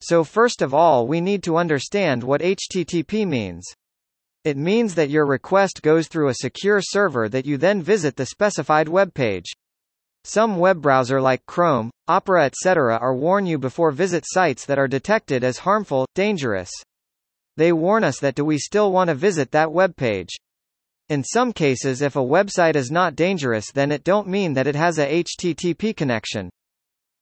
So first of all we need to understand what HTTP means. It means that your request goes through a secure server that you then visit the specified web page. Some web browser like Chrome, Opera etc. are warn you before visit sites that are detected as harmful, dangerous. They warn us that do we still want to visit that web page. In some cases if a website is not dangerous then it don't mean that it has a HTTP connection.